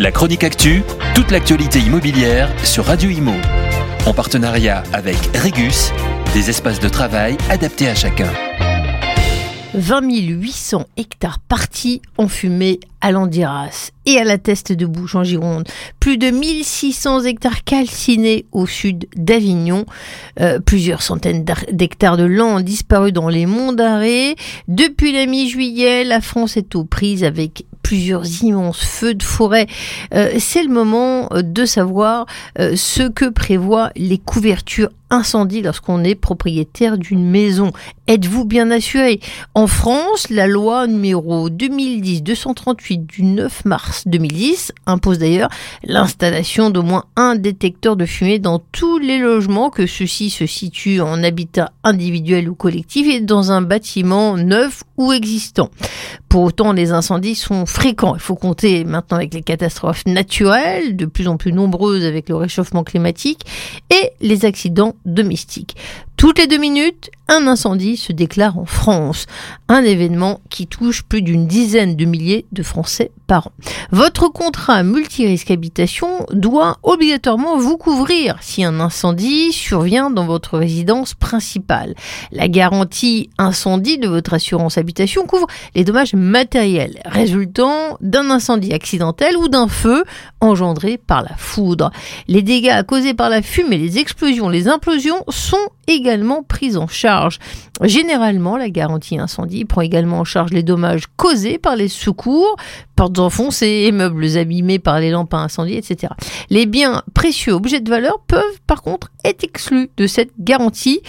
La chronique actu, toute l'actualité immobilière sur Radio Imo. En partenariat avec Regus, des espaces de travail adaptés à chacun. 20 800 hectares partis en fumée à Landiras et à la Teste de Bouche en Gironde. Plus de 1600 hectares calcinés au sud d'Avignon. Euh, plusieurs centaines d'hectares de land disparus dans les monts d'Arrée. Depuis la mi-juillet, la France est aux prises avec plusieurs immenses feux de forêt. Euh, c'est le moment de savoir euh, ce que prévoient les couvertures incendie lorsqu'on est propriétaire d'une maison. Êtes-vous bien assuré? En France, la loi numéro 2010-238 du 9 mars 2010 impose d'ailleurs l'installation d'au moins un détecteur de fumée dans tous les logements, que ceux-ci se situent en habitat individuel ou collectif et dans un bâtiment neuf ou existant. Pour autant, les incendies sont fréquents. Il faut compter maintenant avec les catastrophes naturelles, de plus en plus nombreuses avec le réchauffement climatique, et les accidents domestiques. Toutes les deux minutes, un incendie se déclare en France, un événement qui touche plus d'une dizaine de milliers de Français par an. Votre contrat multirisque habitation doit obligatoirement vous couvrir si un incendie survient dans votre résidence principale. La garantie incendie de votre assurance habitation couvre les dommages matériels résultant d'un incendie accidentel ou d'un feu engendré par la foudre. Les dégâts causés par la fumée, les explosions, les implosions sont également prises en charge. Généralement, la garantie incendie prend également en charge les dommages causés par les secours, portes enfoncées, meubles abîmés par les lampes à incendie, etc. Les biens précieux, objets de valeur, peuvent par contre être exclus de cette garantie.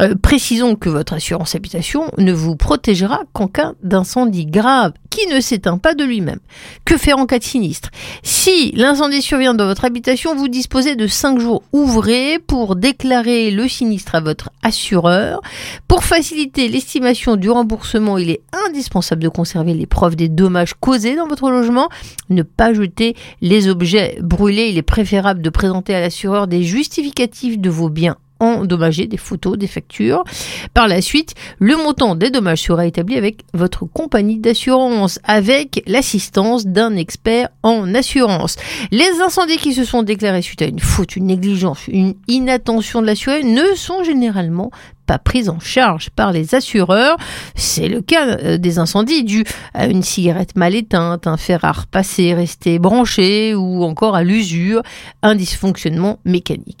Euh, précisons que votre assurance habitation ne vous protégera qu'en cas d'incendie grave qui ne s'éteint pas de lui-même. Que faire en cas de sinistre? Si l'incendie survient dans votre habitation, vous disposez de 5 jours ouvrés pour déclarer le sinistre à votre assureur. Pour faciliter l'estimation du remboursement, il est indispensable de conserver les preuves des dommages causés dans votre logement. Ne pas jeter les objets brûlés. Il est préférable de présenter à l'assureur des justificatifs de vos biens endommagés, des photos, des factures. Par la suite, le montant des dommages sera établi avec votre compagnie d'assurance, avec l'assistance d'un expert en assurance. Les incendies qui se sont déclarés suite à une faute, une négligence, une inattention de l'assuré ne sont généralement pas pris en charge par les assureurs. C'est le cas euh, des incendies dus à une cigarette mal éteinte, un fer à repasser resté branché ou encore à l'usure, un dysfonctionnement mécanique.